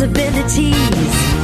possibilities.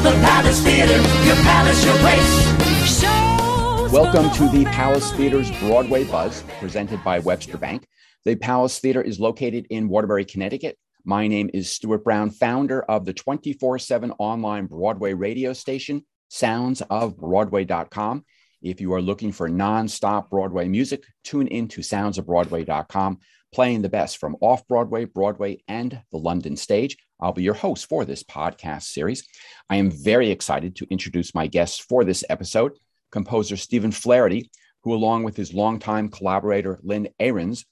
The Palace Theater, your palace, your place. Shows Welcome to the Palace Theater's Broadway Buzz, presented by Webster Bank. The Palace Theater is located in Waterbury, Connecticut. My name is Stuart Brown, founder of the 24 7 online Broadway radio station, soundsofbroadway.com. If you are looking for nonstop Broadway music, tune in to soundsofbroadway.com, playing the best from off Broadway, Broadway, and the London stage. I'll be your host for this podcast series. I am very excited to introduce my guests for this episode composer Stephen Flaherty, who, along with his longtime collaborator Lynn Ahrens,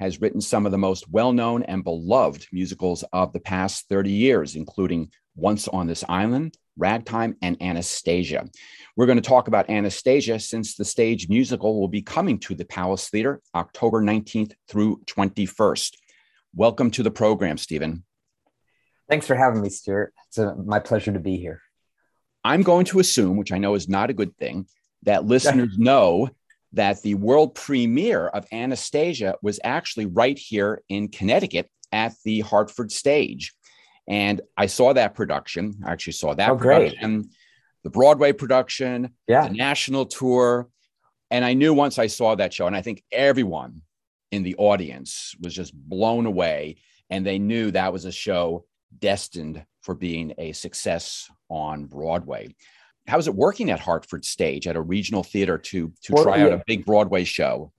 has written some of the most well known and beloved musicals of the past 30 years, including Once on This Island, Ragtime, and Anastasia. We're going to talk about Anastasia since the stage musical will be coming to the Palace Theater October 19th through 21st. Welcome to the program, Stephen. Thanks for having me, Stuart. It's a, my pleasure to be here. I'm going to assume, which I know is not a good thing, that listeners know that the world premiere of Anastasia was actually right here in Connecticut at the Hartford stage. And I saw that production. I actually saw that Oh, great. the Broadway production, Yeah. the national tour. And I knew once I saw that show, and I think everyone in the audience was just blown away. And they knew that was a show destined for being a success on Broadway. How is it working at Hartford Stage at a regional theater to to Well, try out yeah. a big Broadway show?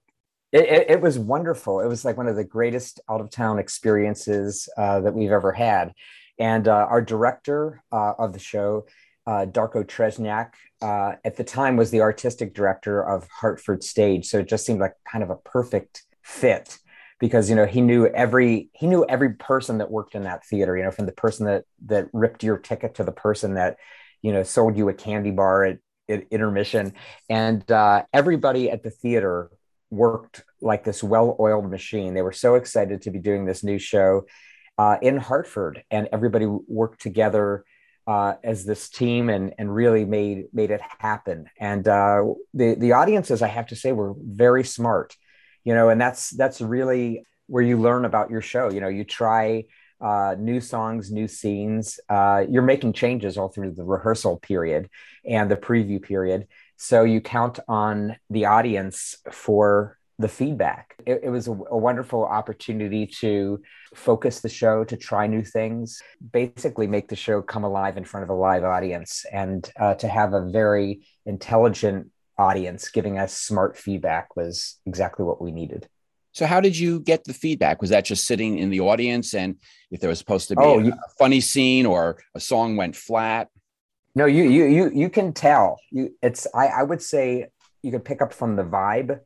It, it, it was wonderful. It was like one of the greatest out of town experiences uh, that we've ever had. And uh, our director uh, of the show, uh, Darko Tresnjak, uh, at the time was the artistic director of Hartford Stage. So it just seemed like kind of a perfect fit because you know he knew every he knew every person that worked in that theater. You know, from the person that that ripped your ticket to the person that you know sold you a candy bar at, at intermission, and uh, everybody at the theater worked like this well-oiled machine. They were so excited to be doing this new show uh, in Hartford, and everybody worked together uh, as this team and and really made made it happen. And uh, the the audiences, I have to say, were very smart. You know, and that's that's really where you learn about your show. You know, you try uh, new songs, new scenes. Uh, you're making changes all through the rehearsal period and the preview period. So you count on the audience for the feedback. It, it was a, a wonderful opportunity to focus the show, to try new things, basically make the show come alive in front of a live audience, and uh, to have a very intelligent audience giving us smart feedback was exactly what we needed. So how did you get the feedback? Was that just sitting in the audience and if there was supposed to be Oh, a, you- a funny scene or a song went flat? No, you you you you can tell. You it's I I would say you can pick up from the vibe,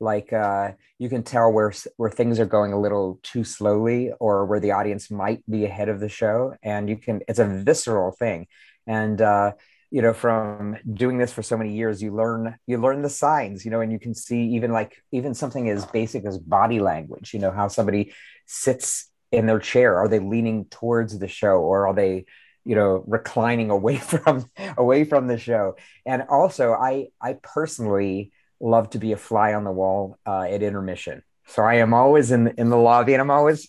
like uh, you can tell where where things are going a little too slowly or where the audience might be ahead of the show, and you can. It's a visceral thing, and uh, you know from doing this for so many years, you learn you learn the signs, you know, and you can see even like even something as basic as body language. You know how somebody sits in their chair. Are they leaning towards the show or are they you know reclining away from away from the show and also i i personally love to be a fly on the wall uh, at intermission so i am always in in the lobby and i'm always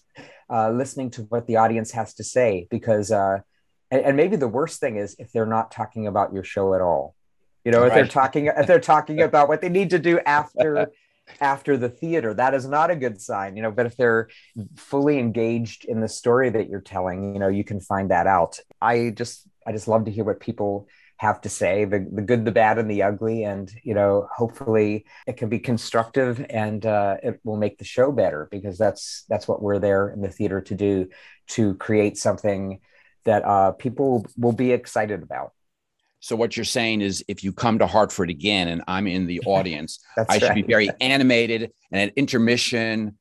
uh, listening to what the audience has to say because uh and, and maybe the worst thing is if they're not talking about your show at all. You know if they're talking if they're talking about what they need to do after after the theater that is not a good sign you know. But if they're fully engaged in the story that you're telling you know you can find that out. I just i just love to hear what people have to say the, the good the bad and the ugly. And you know hopefully it can be constructive and uh, it will make the show better because that's that's what we're there in the theater to do to create something that uh, people will be excited about. So what you're saying is if you come to Hartford again and I'm in the audience, I should be very animated and at intermission.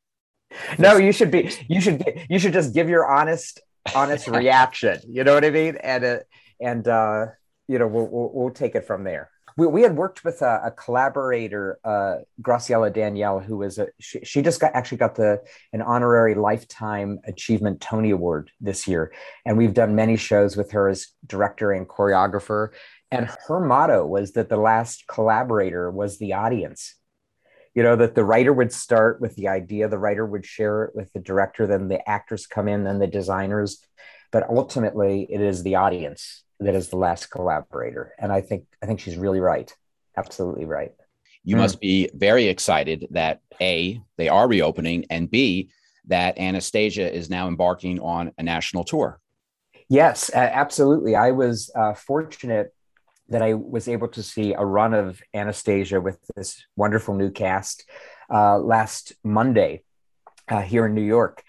no you should be you should be, you should just give your honest honest reaction. You know what i mean? And uh, and uh you know we'll, we'll we'll take it from there we, we had worked with a, a collaborator uh graciela daniele who was a she, she just got actually got the an honorary lifetime achievement tony award this year. And we've done many shows with her as director and choreographer. And her motto was that the last collaborator was the audience. You know that the writer would start with the idea the writer would share it with the director then the actors come in then the designers. But ultimately it is the audience that is the last collaborator. And I think it is the audience that is the last collaborator. And I think she's really right. Absolutely right. You mm. must be very excited that A, they are reopening, and B, that Anastasia is now embarking on a national tour. Yes, absolutely. I was uh, fortunate that I was able to see a run of Anastasia with this wonderful new cast uh, last Monday uh, here in New York.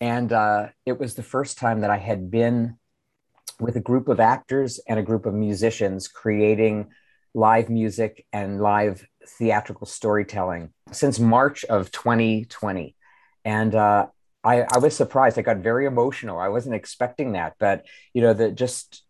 And uh, it was the first time that I had been with a group of actors and a group of musicians creating live music and live theatrical storytelling since March of 2020. And uh, I, I was surprised. I got very emotional. I wasn't expecting that, but you know, that just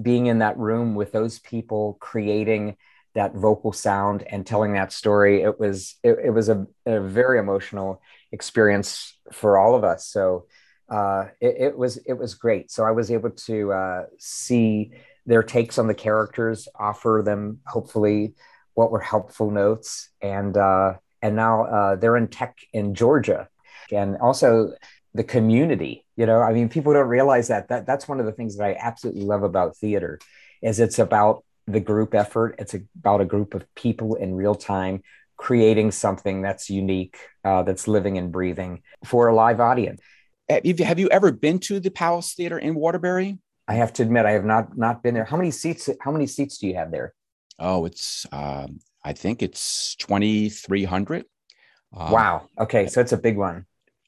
being in that room with those people creating that vocal sound and telling that story, it was it, it was a, a very emotional experience for all of us. So uh, it, it, was it was great. So I was able to uh, see their takes on the characters, offer them hopefully what were helpful notes, and uh, and now uh, they're in tech in Georgia, and also the community. You know, I mean, people don't realize that that that's one of the things that I absolutely love about theater, is it's about the group effort. It's about a group of people in real time creating something that's unique, uh, that's living and breathing for a live audience. Have you, have you ever been to the Palace Theater in Waterbury? I have to admit, I have not not been there. How many seats? How many seats do you have there? Oh, it's um, I think it's twenty three hundred. Um, wow. Okay, so it's a big one.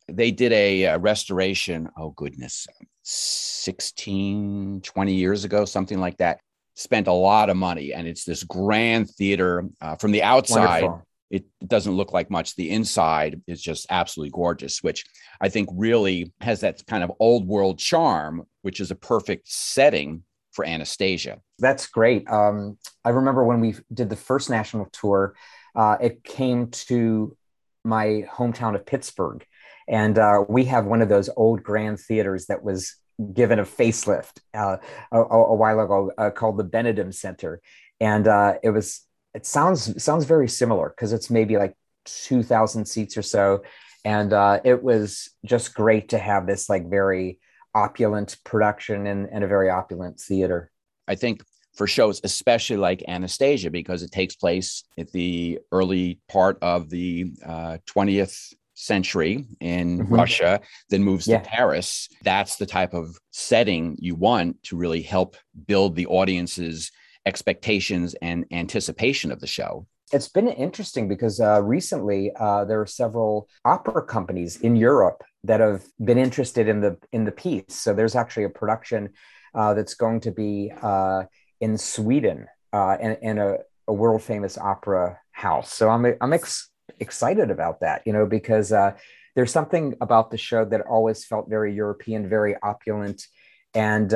They did a, a, restoration. Oh goodness, 16, 20 years ago, something like that. Spent a lot of money, and it's this grand theater uh, from the outside. Wonderful it doesn't look like much. The inside is just absolutely gorgeous, which I think really has that kind of old world charm, which is a perfect setting for Anastasia. That's great. Um, I remember when we did the first national tour, uh, it came to my hometown of Pittsburgh. And uh, we have one of those old grand theaters that was given a facelift uh, a, a, while ago uh, called the Benedum Center. And uh, it was it sounds sounds very similar because it's maybe like 2000 seats or so and uh, it was just great to have this like very opulent production and, and a very opulent theater i think for shows especially like anastasia because it takes place at the early part of the uh, 20th century in mm-hmm. russia then moves yeah. to paris that's the type of setting you want to really help build the audience's expectations and anticipation of the show. It's been interesting because uh, recently uh, there are several opera companies in Europe that have been interested in the in the piece. So there's actually a production uh, that's going to be uh, in Sweden uh, in, in a, a, world famous opera house. So I'm I'm ex- excited about that, you know, because uh, there's something about the show that always felt very European, very opulent, and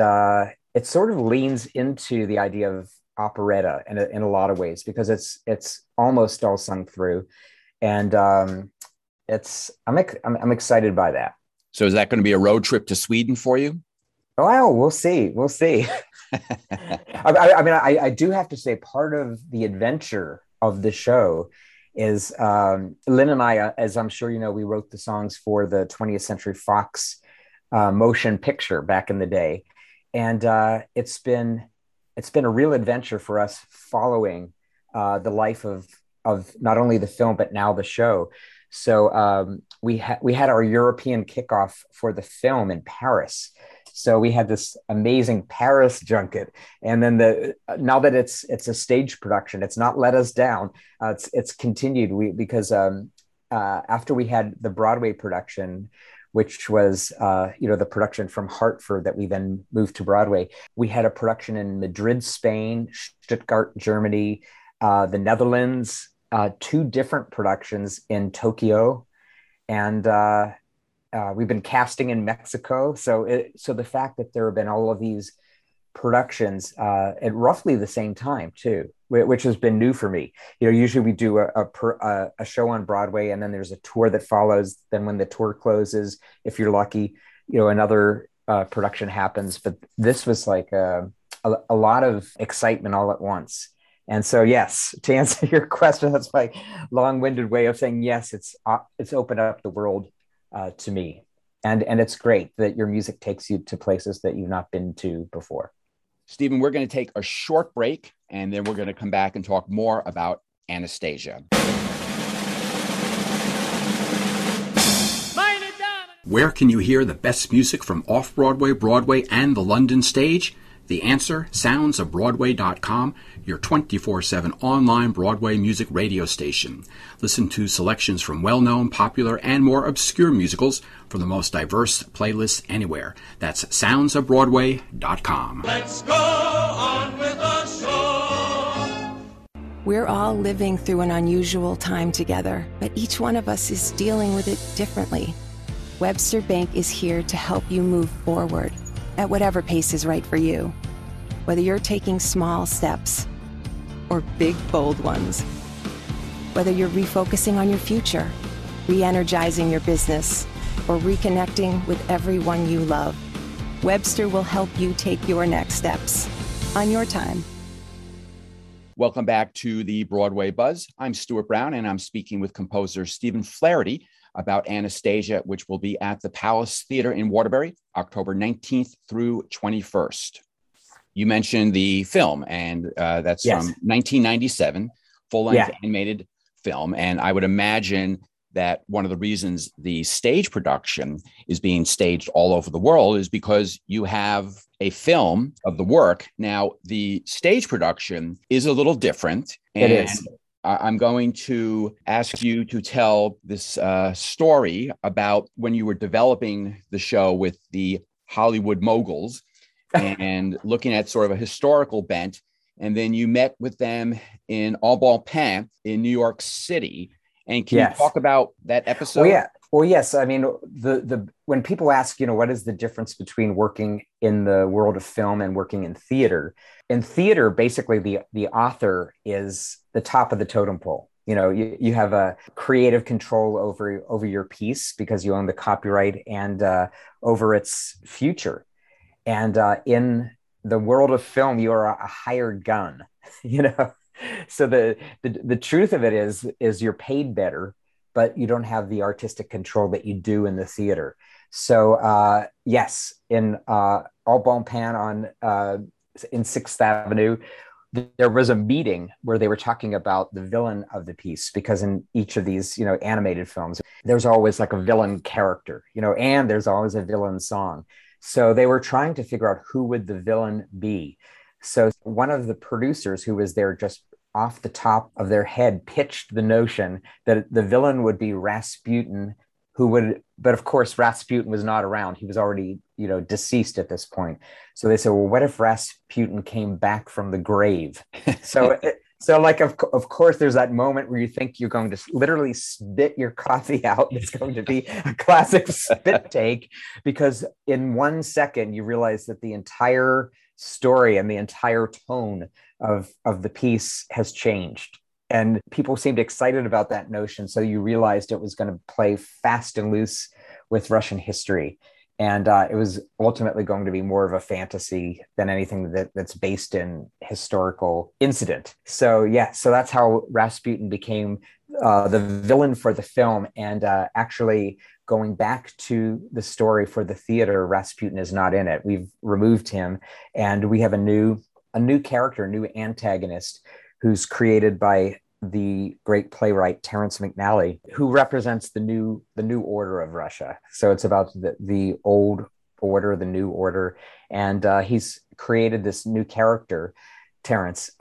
it sort of leans into the idea of operetta in a, in a lot of ways because it's it's almost all sung through, and um, it's I'm, I'm I'm excited by that. So is that going to be a road trip to Sweden for you? Well, we'll see. We'll see. I, I, mean, I, I do have to say, part of the adventure of the show is um, Lynn and I, uh, as I'm sure you know, we wrote the songs for the 20th Century Fox uh, motion picture back in the day and uh, it's been it's been a real adventure for us following uh, the life of of not only the film but now the show. So um, we had we had our European kickoff for the film in Paris. So we had this amazing Paris junket, and then the now that it's it's a stage production, it's not let us down. Uh, it's it's continued. We because um, uh, after we had the Broadway production, which was uh, you know the production from Hartford that we then moved to Broadway. We had a production in Madrid, Spain, Stuttgart, Germany, uh, the Netherlands, uh, two different productions in Tokyo, and uh, uh, we've been casting in Mexico. So it, so the fact that there have been all of these productions uh, at roughly the same time too which has been new for me. You know usually we do a, a, a, show on broadway and then there's a tour that follows. Then when the tour closes if you're lucky you know another uh, production happens. But this was like a, a, a lot of excitement all at once. And so yes to answer your question that's my long-winded way of saying yes it's uh, it's opened up the world uh, to me. And and it's great that your music takes you to places that you've not been to before. Stephen, we're going to take a short break and then we're going to come back and talk more about Anastasia. Where can you hear the best music from off Broadway, Broadway, and the London stage? The answer soundsofbroadway.com, your 24 7 online Broadway music radio station. Listen to selections from well known, popular, and more obscure musicals from the most diverse playlists anywhere. That's soundsofbroadway.com. Let's go on with the show. We're all living through an unusual time together, but each one of us is dealing with it differently. Webster Bank is here to help you move forward at whatever pace is right for you. Whether you're taking small steps or big, bold ones. Whether you're refocusing on your future, re energizing your business, or reconnecting with everyone you love, Webster will help you take your next steps on your time. Welcome back to the Broadway Buzz. I'm Stuart Brown, and I'm speaking with composer Stephen Flaherty about Anastasia, which will be at the Palace Theater in Waterbury, October 19th through 21st. You mentioned the film, and uh, that's yes. from 1997, full length yeah. animated film. And I would imagine that one of the reasons the stage production is being staged all over the world is because you have a film of the work. Now, the stage production is a little different. And it is. I'm going to ask you to tell this uh, story about when you were developing the show with the Hollywood moguls and looking at sort of a historical bent. And then you met with them in Embonpoint in New York City. And can yes. you talk about that episode? Well, yeah. Well, yes. I mean, the the when people ask, you know, what is the difference between working in the world of film and working in theater? In theater, basically, the the author is the top of the totem pole. You know, you, you have a creative control over over your piece because you own the copyright and uh, over its future. And uh, in the world of film, you are a hired gun. You know, so the, the the truth of it is is you're paid better but you don't have the artistic control that you do in the theater. So uh, yes, in uh, Embonpoint on uh, in Sixth Avenue, there was a meeting where they were talking about the villain of the piece because in each of these you know animated films there's always like a villain character you know and there's always a villain song so they were trying to figure out who would the villain be so one of the producers who was there just off the top of their head pitched the notion that the villain would be Rasputin, who would, but of course, Rasputin was not around. He was already, you know, deceased at this point. So they said, well, what if Rasputin came back from the grave? so, so like, of, of course, there's that moment where you think you're going to literally spit your coffee out. It's going to be a classic spit take because in one second you realize that the entire story and the entire tone of of the piece has changed. And people seemed excited about that notion. So you realized it was going to play fast and loose with russian history. And uh, it was ultimately going to be more of a fantasy than anything that, that's based in historical incident. So yeah so that's how rasputin became uh, the villain for the film and uh, actually going back to the story for the theater rasputin is not in it we've removed him and we have a new a new character, a new antagonist who's created by the great playwright Terrence McNally, who represents the new the new order of Russia. So it's about the, the old order, the new order, and uh, he's created this new character, Terrence.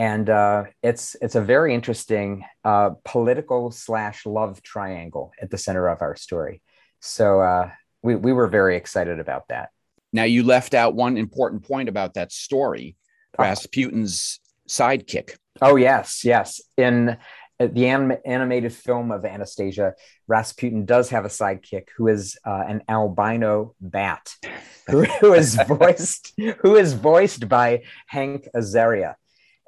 And uh, it's it's a very interesting uh, political slash love triangle at the center of our story. So uh, we we were very excited about that. Now, you left out one important point about that story Rasputin's sidekick. Oh, yes, yes. In uh, the anim- animated film of Anastasia, Rasputin does have a sidekick who is uh, an albino bat, who, who is voiced who is voiced by Hank Azaria,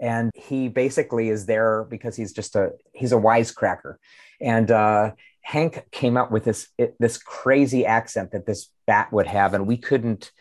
and he basically is there because he's just a he's a wisecracker, and uh, Hank came up with this it, this crazy accent that this bat would have, and we couldn't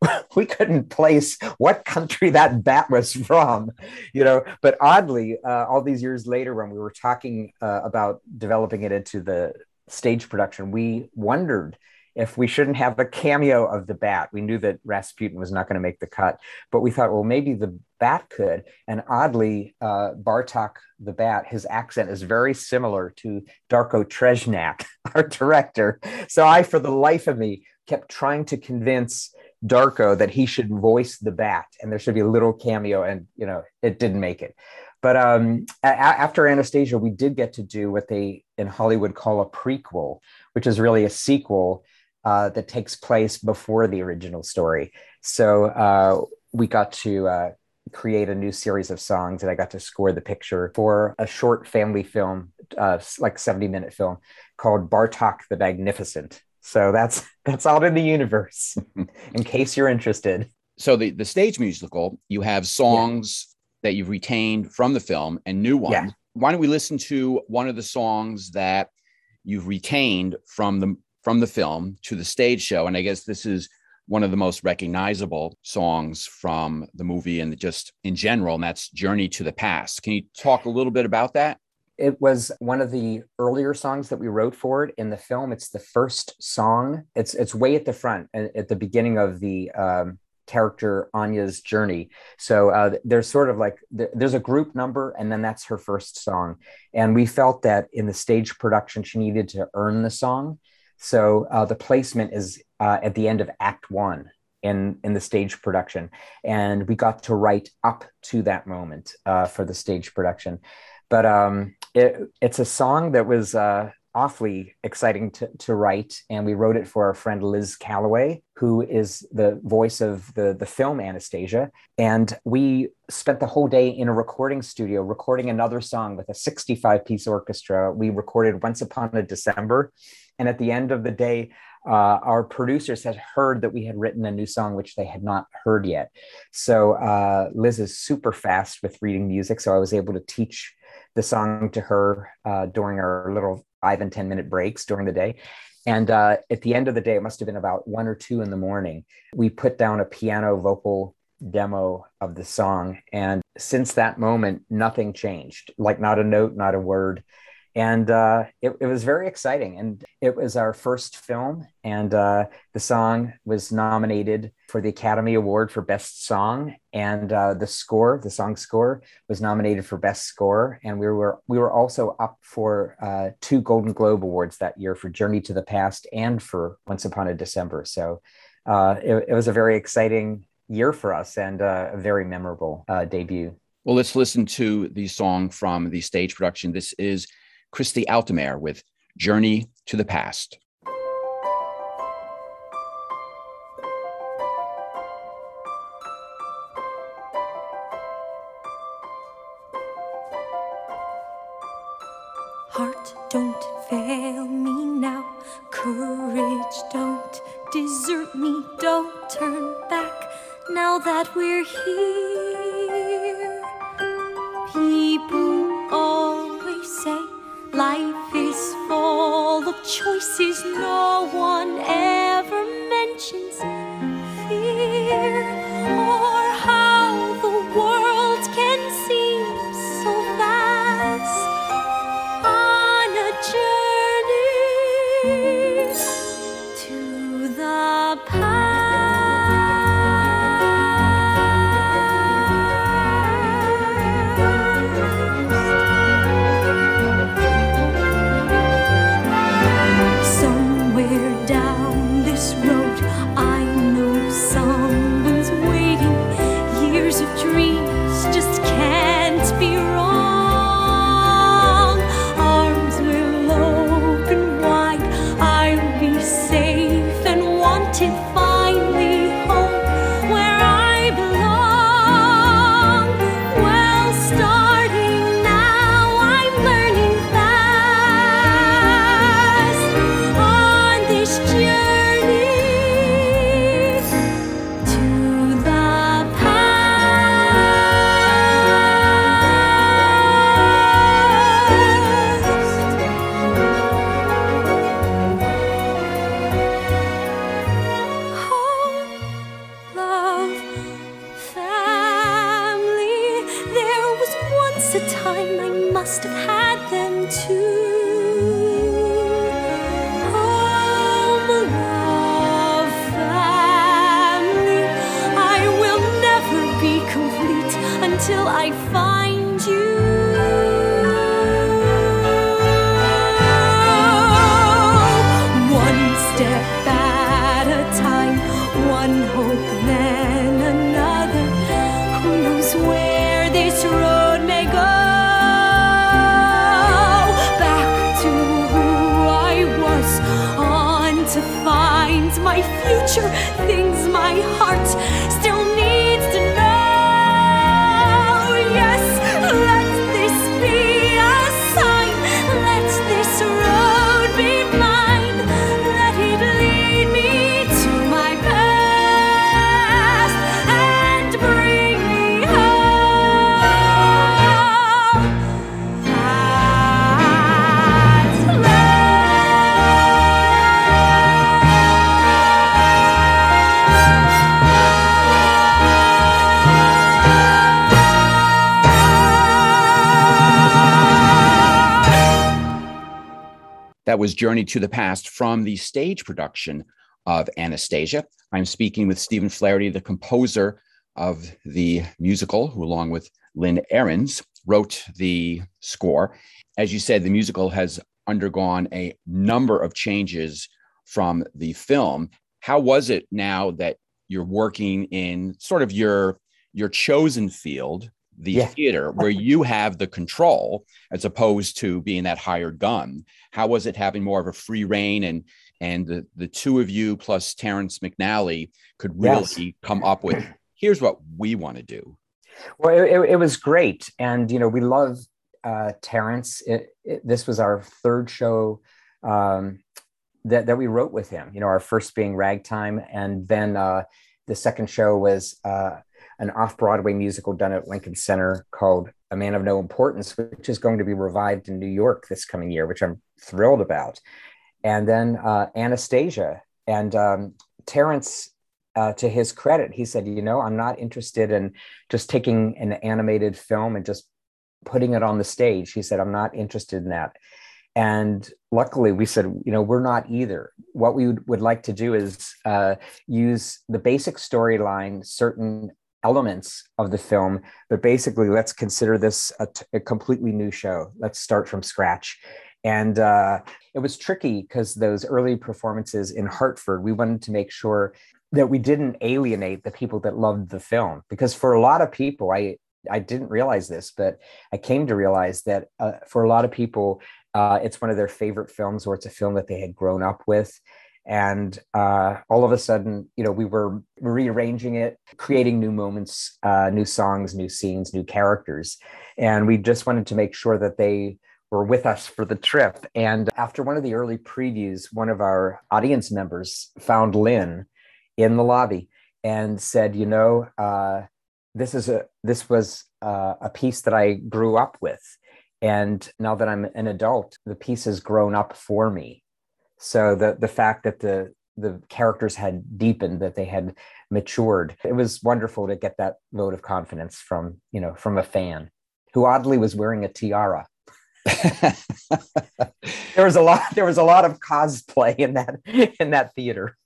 we couldn't place what country that bat was from, you know. But oddly, uh, all these years later, when we were talking uh, about developing it into the stage production, we wondered if we shouldn't have a cameo of the bat. We knew that Rasputin was not going to make the cut, but we thought, well, maybe the bat could. And oddly, uh, Bartok the bat, his accent is very similar to Darko Tresnjak, our director. So I, for the life of me, kept trying to convince Darko that he should voice the bat and there should be a little cameo, and you know, it didn't make it. But um, a- after Anastasia, we did get to do what they in Hollywood call a prequel, which is really a sequel uh, that takes place before the original story. So uh, we got to uh, create a new series of songs, and I got to score the picture for a short family film, uh, like seventy minute film called Bartok the Magnificent. So that's that's out in the universe. in case you're interested. So the the stage musical, you have songs yeah. that you've retained from the film and new ones. Yeah. Why don't we listen to one of the songs that you've retained from the from the film to the stage show. And I guess this is one of the most recognizable songs from the movie and just in general, and that's Journey to the Past. Can you talk a little bit about that? It was one of the earlier songs that we wrote for it in the film. It's the first song. It's it's way at the front, at the beginning of the um, character Anya's journey. So uh, there's sort of like there's a group number, and then that's her first song. And we felt that in the stage production, she needed to earn the song. So uh, the placement is uh, at the end of Act One in in the stage production, and we got to write up to that moment uh, for the stage production. But um, it, it's a song that was uh, awfully exciting to, to write, and we wrote it for our friend Liz Callaway, who is the voice of the the film Anastasia. And we spent the whole day in a recording studio recording another song with a 65 piece orchestra. We recorded Once Upon a December and at the end of the day, uh, our producers had heard that we had written a new song, which they had not heard yet. So uh, Liz is super fast with reading music. So I was able to teach the song to her uh, during our little five and 10 minute breaks during the day. And uh, at the end of the day, it must have been about one or two in the morning, we put down a piano vocal demo of the song. And since that moment, nothing changed like, not a note, not a word and uh, it, it, was very exciting. And it was our first film, and uh, the song was nominated for the Academy Award for Best Song, and uh, the score, the song score, was nominated for Best Score. And we were we were also up for uh, two Golden Globe Awards that year for Journey to the Past and for Once Upon a December. So uh, it, it, was a very exciting year for us and uh, a very memorable debut. Well, let's listen to the song from the stage production. This is Christy Altomare with Journey to the Past. Was Journey to the Past from the stage production of Anastasia. I'm speaking with Stephen Flaherty, the composer of the musical, who, along with Lynn Ahrens, wrote the score. As you said, the musical has undergone a number of changes from the film. How was it now that you're working in sort of your your chosen field, the Yeah. theater, where you have the control as opposed to being that hired gun? How was it having more of a free rein and and the, the two of you plus Terrence McNally could really Yes. come up with here's what we want to do. Well, it, it, it was great, and you know we love uh, Terrence. It, it, this was our third show um, that that we wrote with him. You know, our first being Ragtime, and then uh, the second show was uh, an off Broadway musical done at Lincoln Center called A Man of No Importance, which is going to be revived in New York this coming year, which I'm thrilled about. And then uh, Anastasia and um, Terrence uh, to his credit, he said, "You know, I'm not interested in just taking an animated film and just putting it on the stage." He said, "I'm not interested in that." And luckily, we said, "You know, we're not either. What we would, would like to do is uh, use the basic storyline, certain elements of the film, but basically, let's consider this a, t- a completely new show. Let's start from scratch." And uh, it was tricky because those early performances in Hartford, we wanted to make sure that we didn't alienate the people that loved the film because for a lot of people i i didn't realize this but i came to realize that uh, for a lot of people uh, it's one of their favorite films or it's a film that they had grown up with and uh, all of a sudden you know we were rearranging it creating new moments uh, new songs new scenes new characters. And we just wanted to make sure that they were with us for the trip. And after one of the early previews one of our audience members found lynn in the lobby and said, you know, uh, this is a this was uh, a piece that I grew up with, and now that I'm an adult, the piece has grown up for me. So the the fact that the the characters had deepened, that they had matured, it was wonderful to get that vote of confidence from you know from a fan who oddly was wearing a tiara. There was a lot. There was a lot of cosplay in that in that theater.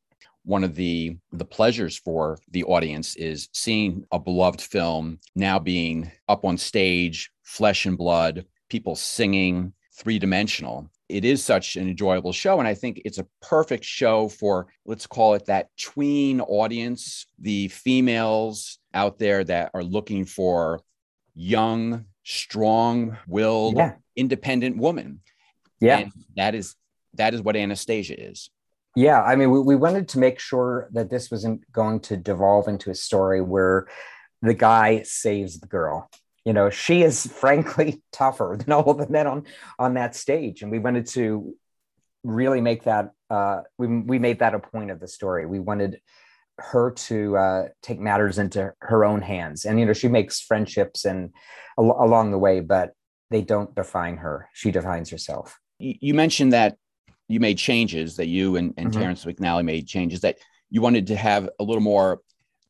one of the the pleasures for the audience is seeing a beloved film now being up on stage flesh and blood people singing three dimensional it is such an enjoyable show and i think it's a perfect show for let's call it that tween audience the females out there that are looking for young strong willed Yeah. independent woman Yeah. and that is that is what anastasia is Yeah, I mean, we, we wanted to make sure that this wasn't going to devolve into a story where the guy saves the girl. You know, she is frankly tougher than all of the men on on that stage, and we wanted to really make that. Uh, we we made that a point of the story. We wanted her to uh, take matters into her own hands, and you know, she makes friendships and al- along the way, but they don't define her. She defines herself. you mentioned that you made changes that you and, and Mhm. Terrence McNally made changes that you wanted to have a little more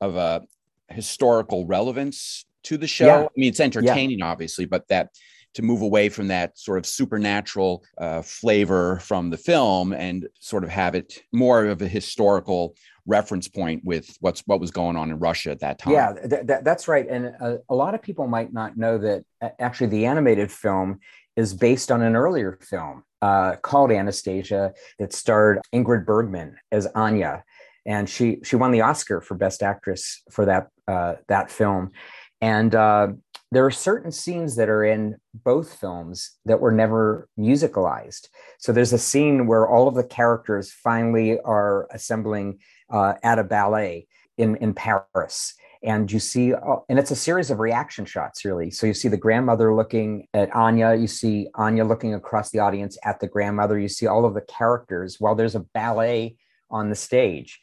of a historical relevance to the show. Yeah. I mean, it's entertaining, obviously, but that to move away from that sort of supernatural uh, flavor from the film and sort of have it more of a historical reference point with what's what was going on in Russia at that time. Yeah, th- th- that's right. And a, a, lot of people might not know that actually the animated film is based on an earlier film uh, called Anastasia that starred Ingrid Bergman as Anya, and she she won the Oscar for Best Actress for that uh, that film. And uh, there are certain scenes that are in both films that were never musicalized. So there's a scene where all of the characters finally are assembling uh, at a ballet in, in Paris. And you see, uh, and it's a series of reaction shots, really. So you see the grandmother looking at Anya, you see Anya looking across the audience at the grandmother, you see all of the characters while there's a ballet on the stage.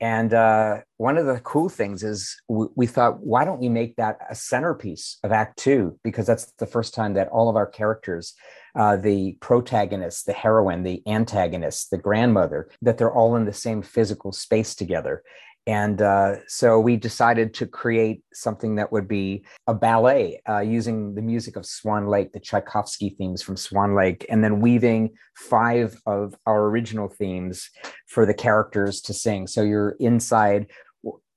And uh, one of the cool things is we, we, thought, why don't we make that a centerpiece of Act Two? Because that's the first time that all of our characters, uh, the protagonist, the heroine, the antagonist, the grandmother, that they're all in the same physical space together. And uh, so we decided to create something that would be a ballet uh, using the music of Swan Lake, the Tchaikovsky themes from Swan Lake, and then weaving five of our original themes for the characters to sing. So you're inside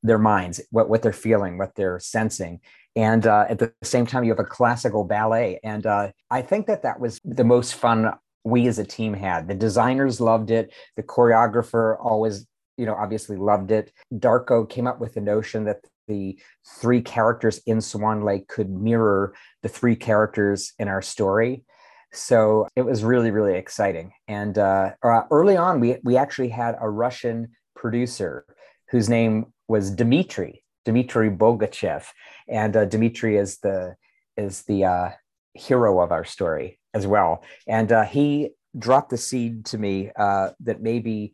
their minds, what, what they're feeling, what they're sensing. And uh, at the same time, you have a classical ballet. And uh, I think that that was the most fun we as a team had. The designers loved it. The choreographer always you know, obviously loved it. Darko came up with the notion that the three characters in Swan Lake could mirror the three characters in our story. So it was really, really exciting. And uh, uh, early on, we we actually had a Russian producer whose name was Dmitri, Dmitri Bogachev, and uh, Dmitry is the is the uh, hero of our story as well. And uh, he dropped the seed to me uh, that maybe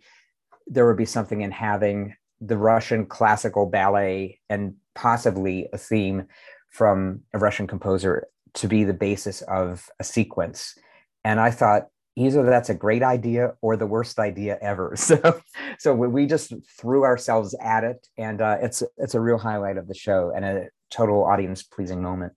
there would be something in having the Russian classical ballet and possibly a theme from a Russian composer to be the basis of a sequence. And I thought either that's a great idea or the worst idea ever. So, so we just threw ourselves at it, and uh, it's it's a real highlight of the show and a total audience pleasing moment.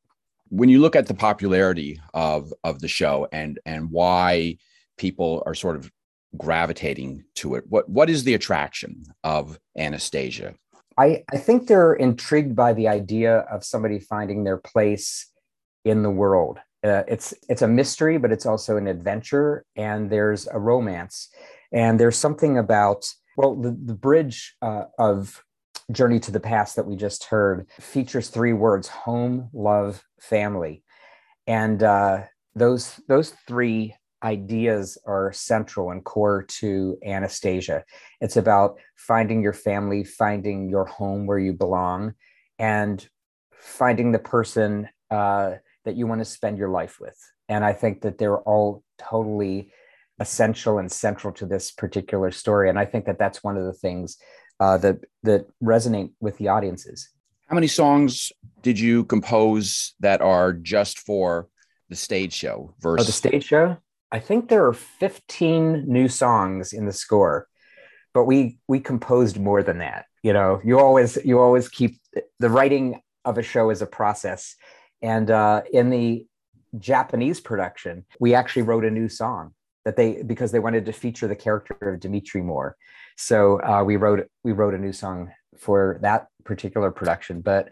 When you look at the popularity of of the show and and why people are sort of gravitating to it? What what is the attraction of Anastasia? I, I think they're intrigued by the idea of somebody finding their place in the world. Uh, it's it's a mystery, but it's also an adventure, and there's a romance, and there's something about well, the the bridge uh, of Journey to the Past that we just heard features three words: home, love, family, and uh, those those three ideas are central and core to Anastasia. It's about finding your family, finding your home where you belong, and finding the person uh, that you want to spend your life with. And I think that they're all totally essential and central to this particular story. And I think that that's one of the things uh, that that resonate with the audiences. How many songs did you compose that are just for the stage show versus oh, the stage show? I think there are 15 new songs in the score, but we we composed more than that. You know, you always you always keep the writing of a show as a process. And uh, in the Japanese production, we actually wrote a new song that they because they wanted to feature the character of Dimitri more. So uh, we wrote we wrote a new song for that particular production. But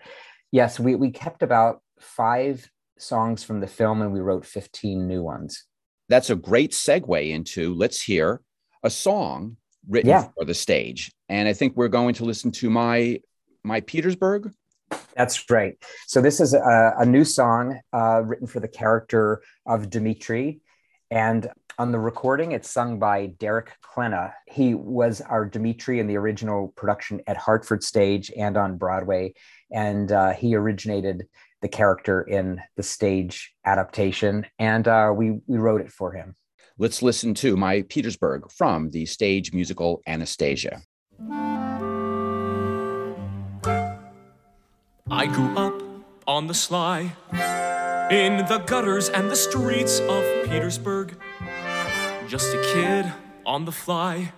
yes, we we kept about five songs from the film and we wrote 15 new ones that's a great segue into let's hear a song written yeah. for the stage. And I think we're going to listen to my my Petersburg. That's right. So this is a, a new song uh, written for the character of Dimitri, and on the recording, it's sung by Derek Klena. He was our Dimitri in the original production at Hartford Stage and on Broadway, and uh, he originated the character in the stage adaptation, and uh, we we wrote it for him. Let's listen to My Petersburg from the stage musical Anastasia. I grew up on the sly in the gutters and the streets of Petersburg. Just a kid on the fly,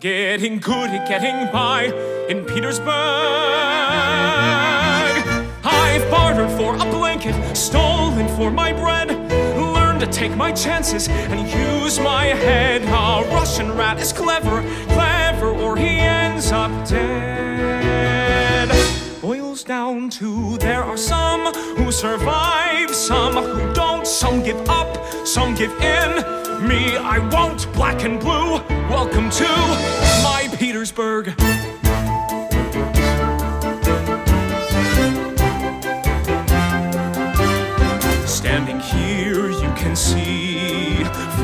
getting good at getting by in Petersburg. For a blanket, stolen for my bread. Learned to take my chances and use my head. A Russian rat is clever, clever, or he ends up dead. Boils down to there are some who survive, some who don't, some give up, some give in. Me, I won't, black and blue. Welcome to my Petersburg.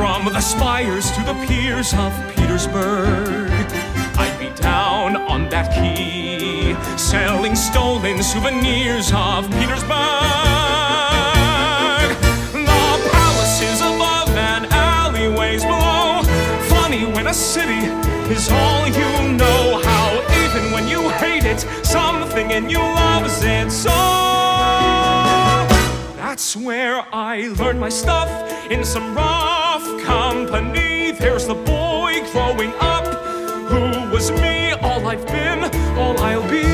From the spires to the piers of Petersburg. I'd be down on that quay, selling stolen souvenirs of Petersburg. The palaces above and alleyways below. Funny when a city is all you know. How even when you hate it, something in you loves it so. That's where I learned my stuff in some rough company. There's the boy growing up who was me, all I've been, all I'll be.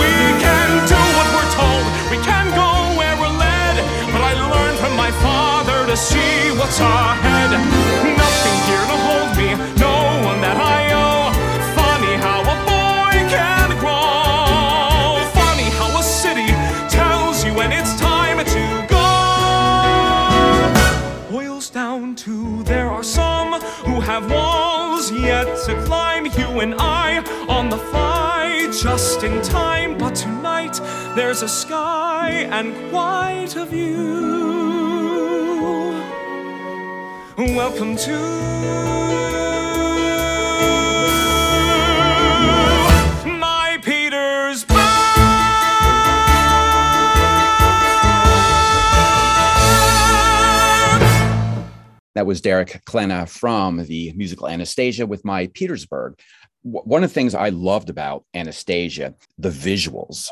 We can do what we're told, we can go where we're led. But I learned from my father to see what's ahead. And I on the fly just in time. But tonight there's a sky and quite a view. Welcome to. That was Derek Klena from the musical Anastasia with my Petersburg. W- One of the things I loved about Anastasia, the visuals,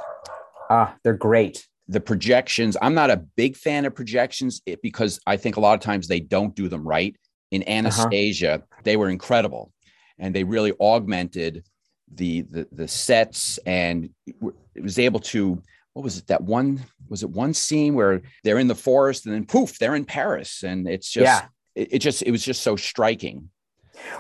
Ah, they're great. the projections. I'm not a big fan of projections because I think a lot of times they don't do them right. In Anastasia, they were incredible and they really augmented the, the the sets and it was able to what was it that one was it one scene where they're in the forest and then poof they're in Paris and it's just Yeah. it, it just it was just so striking.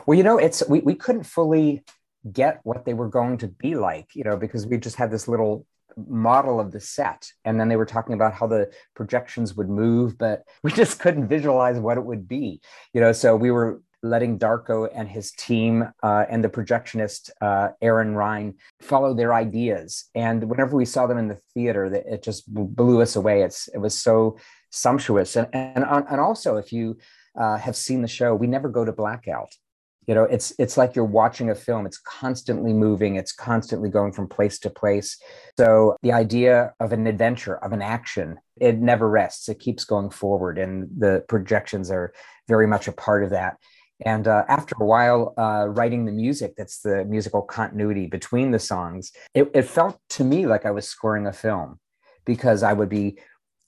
Well, you know, it's we, we couldn't fully get what they were going to be like, you know, because we just had this little model of the set. And then they were talking about how the projections would move, but we just couldn't visualize what it would be, you know. So we were letting Darko and his team uh, and the projectionist uh, Aaron Rhyne follow their ideas. And whenever we saw them in the theater, it just blew us away. It's it was so sumptuous. And and and also, if you uh, have seen the show, we never go to blackout you know it's it's like you're watching a film. It's constantly moving. It's constantly going from place to place. So the idea of an adventure of an action it never rests. It keeps going forward and the projections are very much a part of that. And uh, after a while uh, writing the music that's the musical continuity between the songs it, it felt to me like i was scoring a film because i would be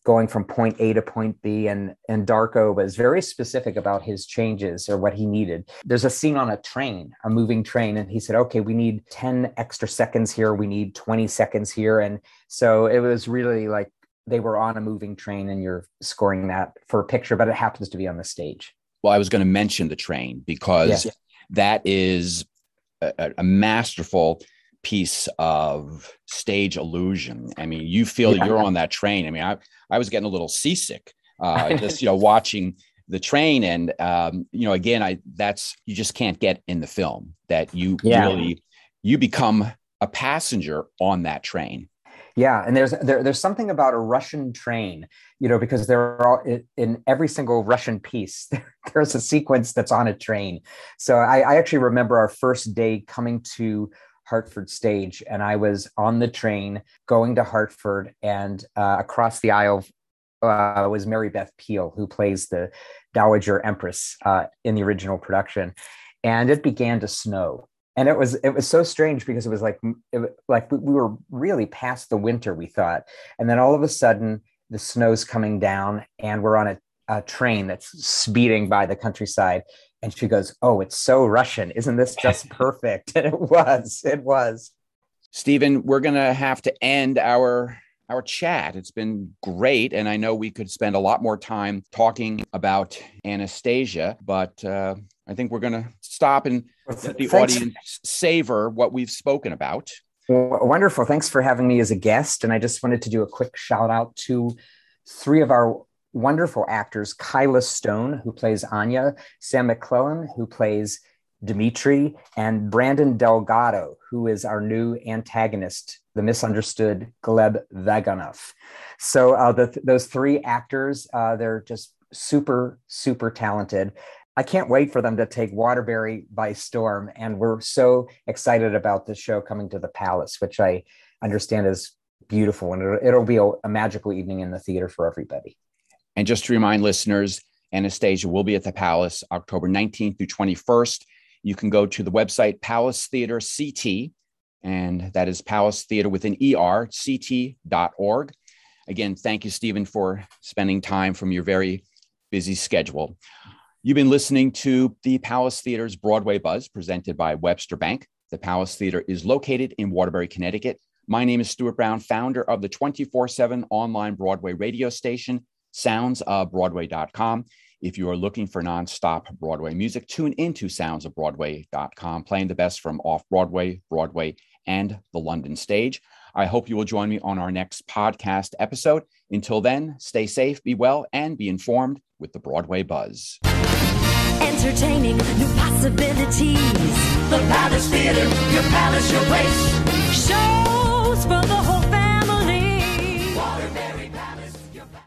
going from point A to point B. And, and Darko was very specific about his changes or what he needed. There's a scene on a train, a moving train, and he said, okay, we need 10 extra seconds here. We need 20 seconds here. And so it was really like they were on a moving train and you're scoring that for a picture, but it happens to be on the stage. Well, I was going to mention the train because Yeah. that is a, a masterful piece of stage illusion. I mean, you feel Yeah. you're on that train. I mean, I, I was getting a little seasick uh, just, you know, watching the train. And, um, you know, again, I, that's, you just can't get in the film that you Yeah. really, you become a passenger on that train. Yeah, and there's there, there's something about a Russian train, you know, because there are all in, every single Russian piece. there's a sequence that's on a train. So I, I actually remember our first day coming to Hartford stage, and I was on the train going to Hartford, and uh, across the aisle uh, was Mary Beth Peil, who plays the Dowager Empress uh, in the original production, and it began to snow. And it was it was so strange because it was like it, like we were really past the winter we thought. And then all of a sudden the snow's coming down and we're on a, a train that's speeding by the countryside and she goes oh it's so russian isn't this just perfect and it was it was Stephen, we're going to have to end our our chat. It's been great. And I know we could spend a lot more time talking about Anastasia, but uh, I think we're going to stop and let the Thanks. audience savor what we've spoken about. Wonderful. Thanks for having me as a guest. And I just wanted to do a quick shout out to three of our wonderful actors Kyla Stone, who plays Anya, Sam McLellan, who plays Dimitri, and Brandon Delgado, who is our new antagonist, the misunderstood Gleb Vaganov. So uh, the, those three actors, uh, they're just super, super talented. I can't wait for them to take Waterbury by storm. And we're so excited about this show coming to the Palace, which I understand is beautiful. And it'll, it'll be a, a magical evening in the theater for everybody. And just to remind listeners, Anastasia will be at the Palace October 19th through 21st. You can go to the website Palace Theater CT, and that is Palace Theater with an ER, CT.org. Again, thank you, Stephen, for spending time from your very busy schedule. You've been listening to the Palace Theater's Broadway Buzz presented by Webster Bank. The Palace Theater is located in Waterbury, Connecticut. My name is Stuart Brown, founder of the 24 7 online Broadway radio station, soundsofbroadway.com. If you are looking for nonstop Broadway music, tune into soundsofbroadway.com, playing the best from off Broadway, Broadway, and the London stage. I hope you will join me on our next podcast episode. Until then, stay safe, be well, and be informed with the Broadway Buzz. Entertaining new possibilities. The Palace Theater, your palace, your place. Shows for the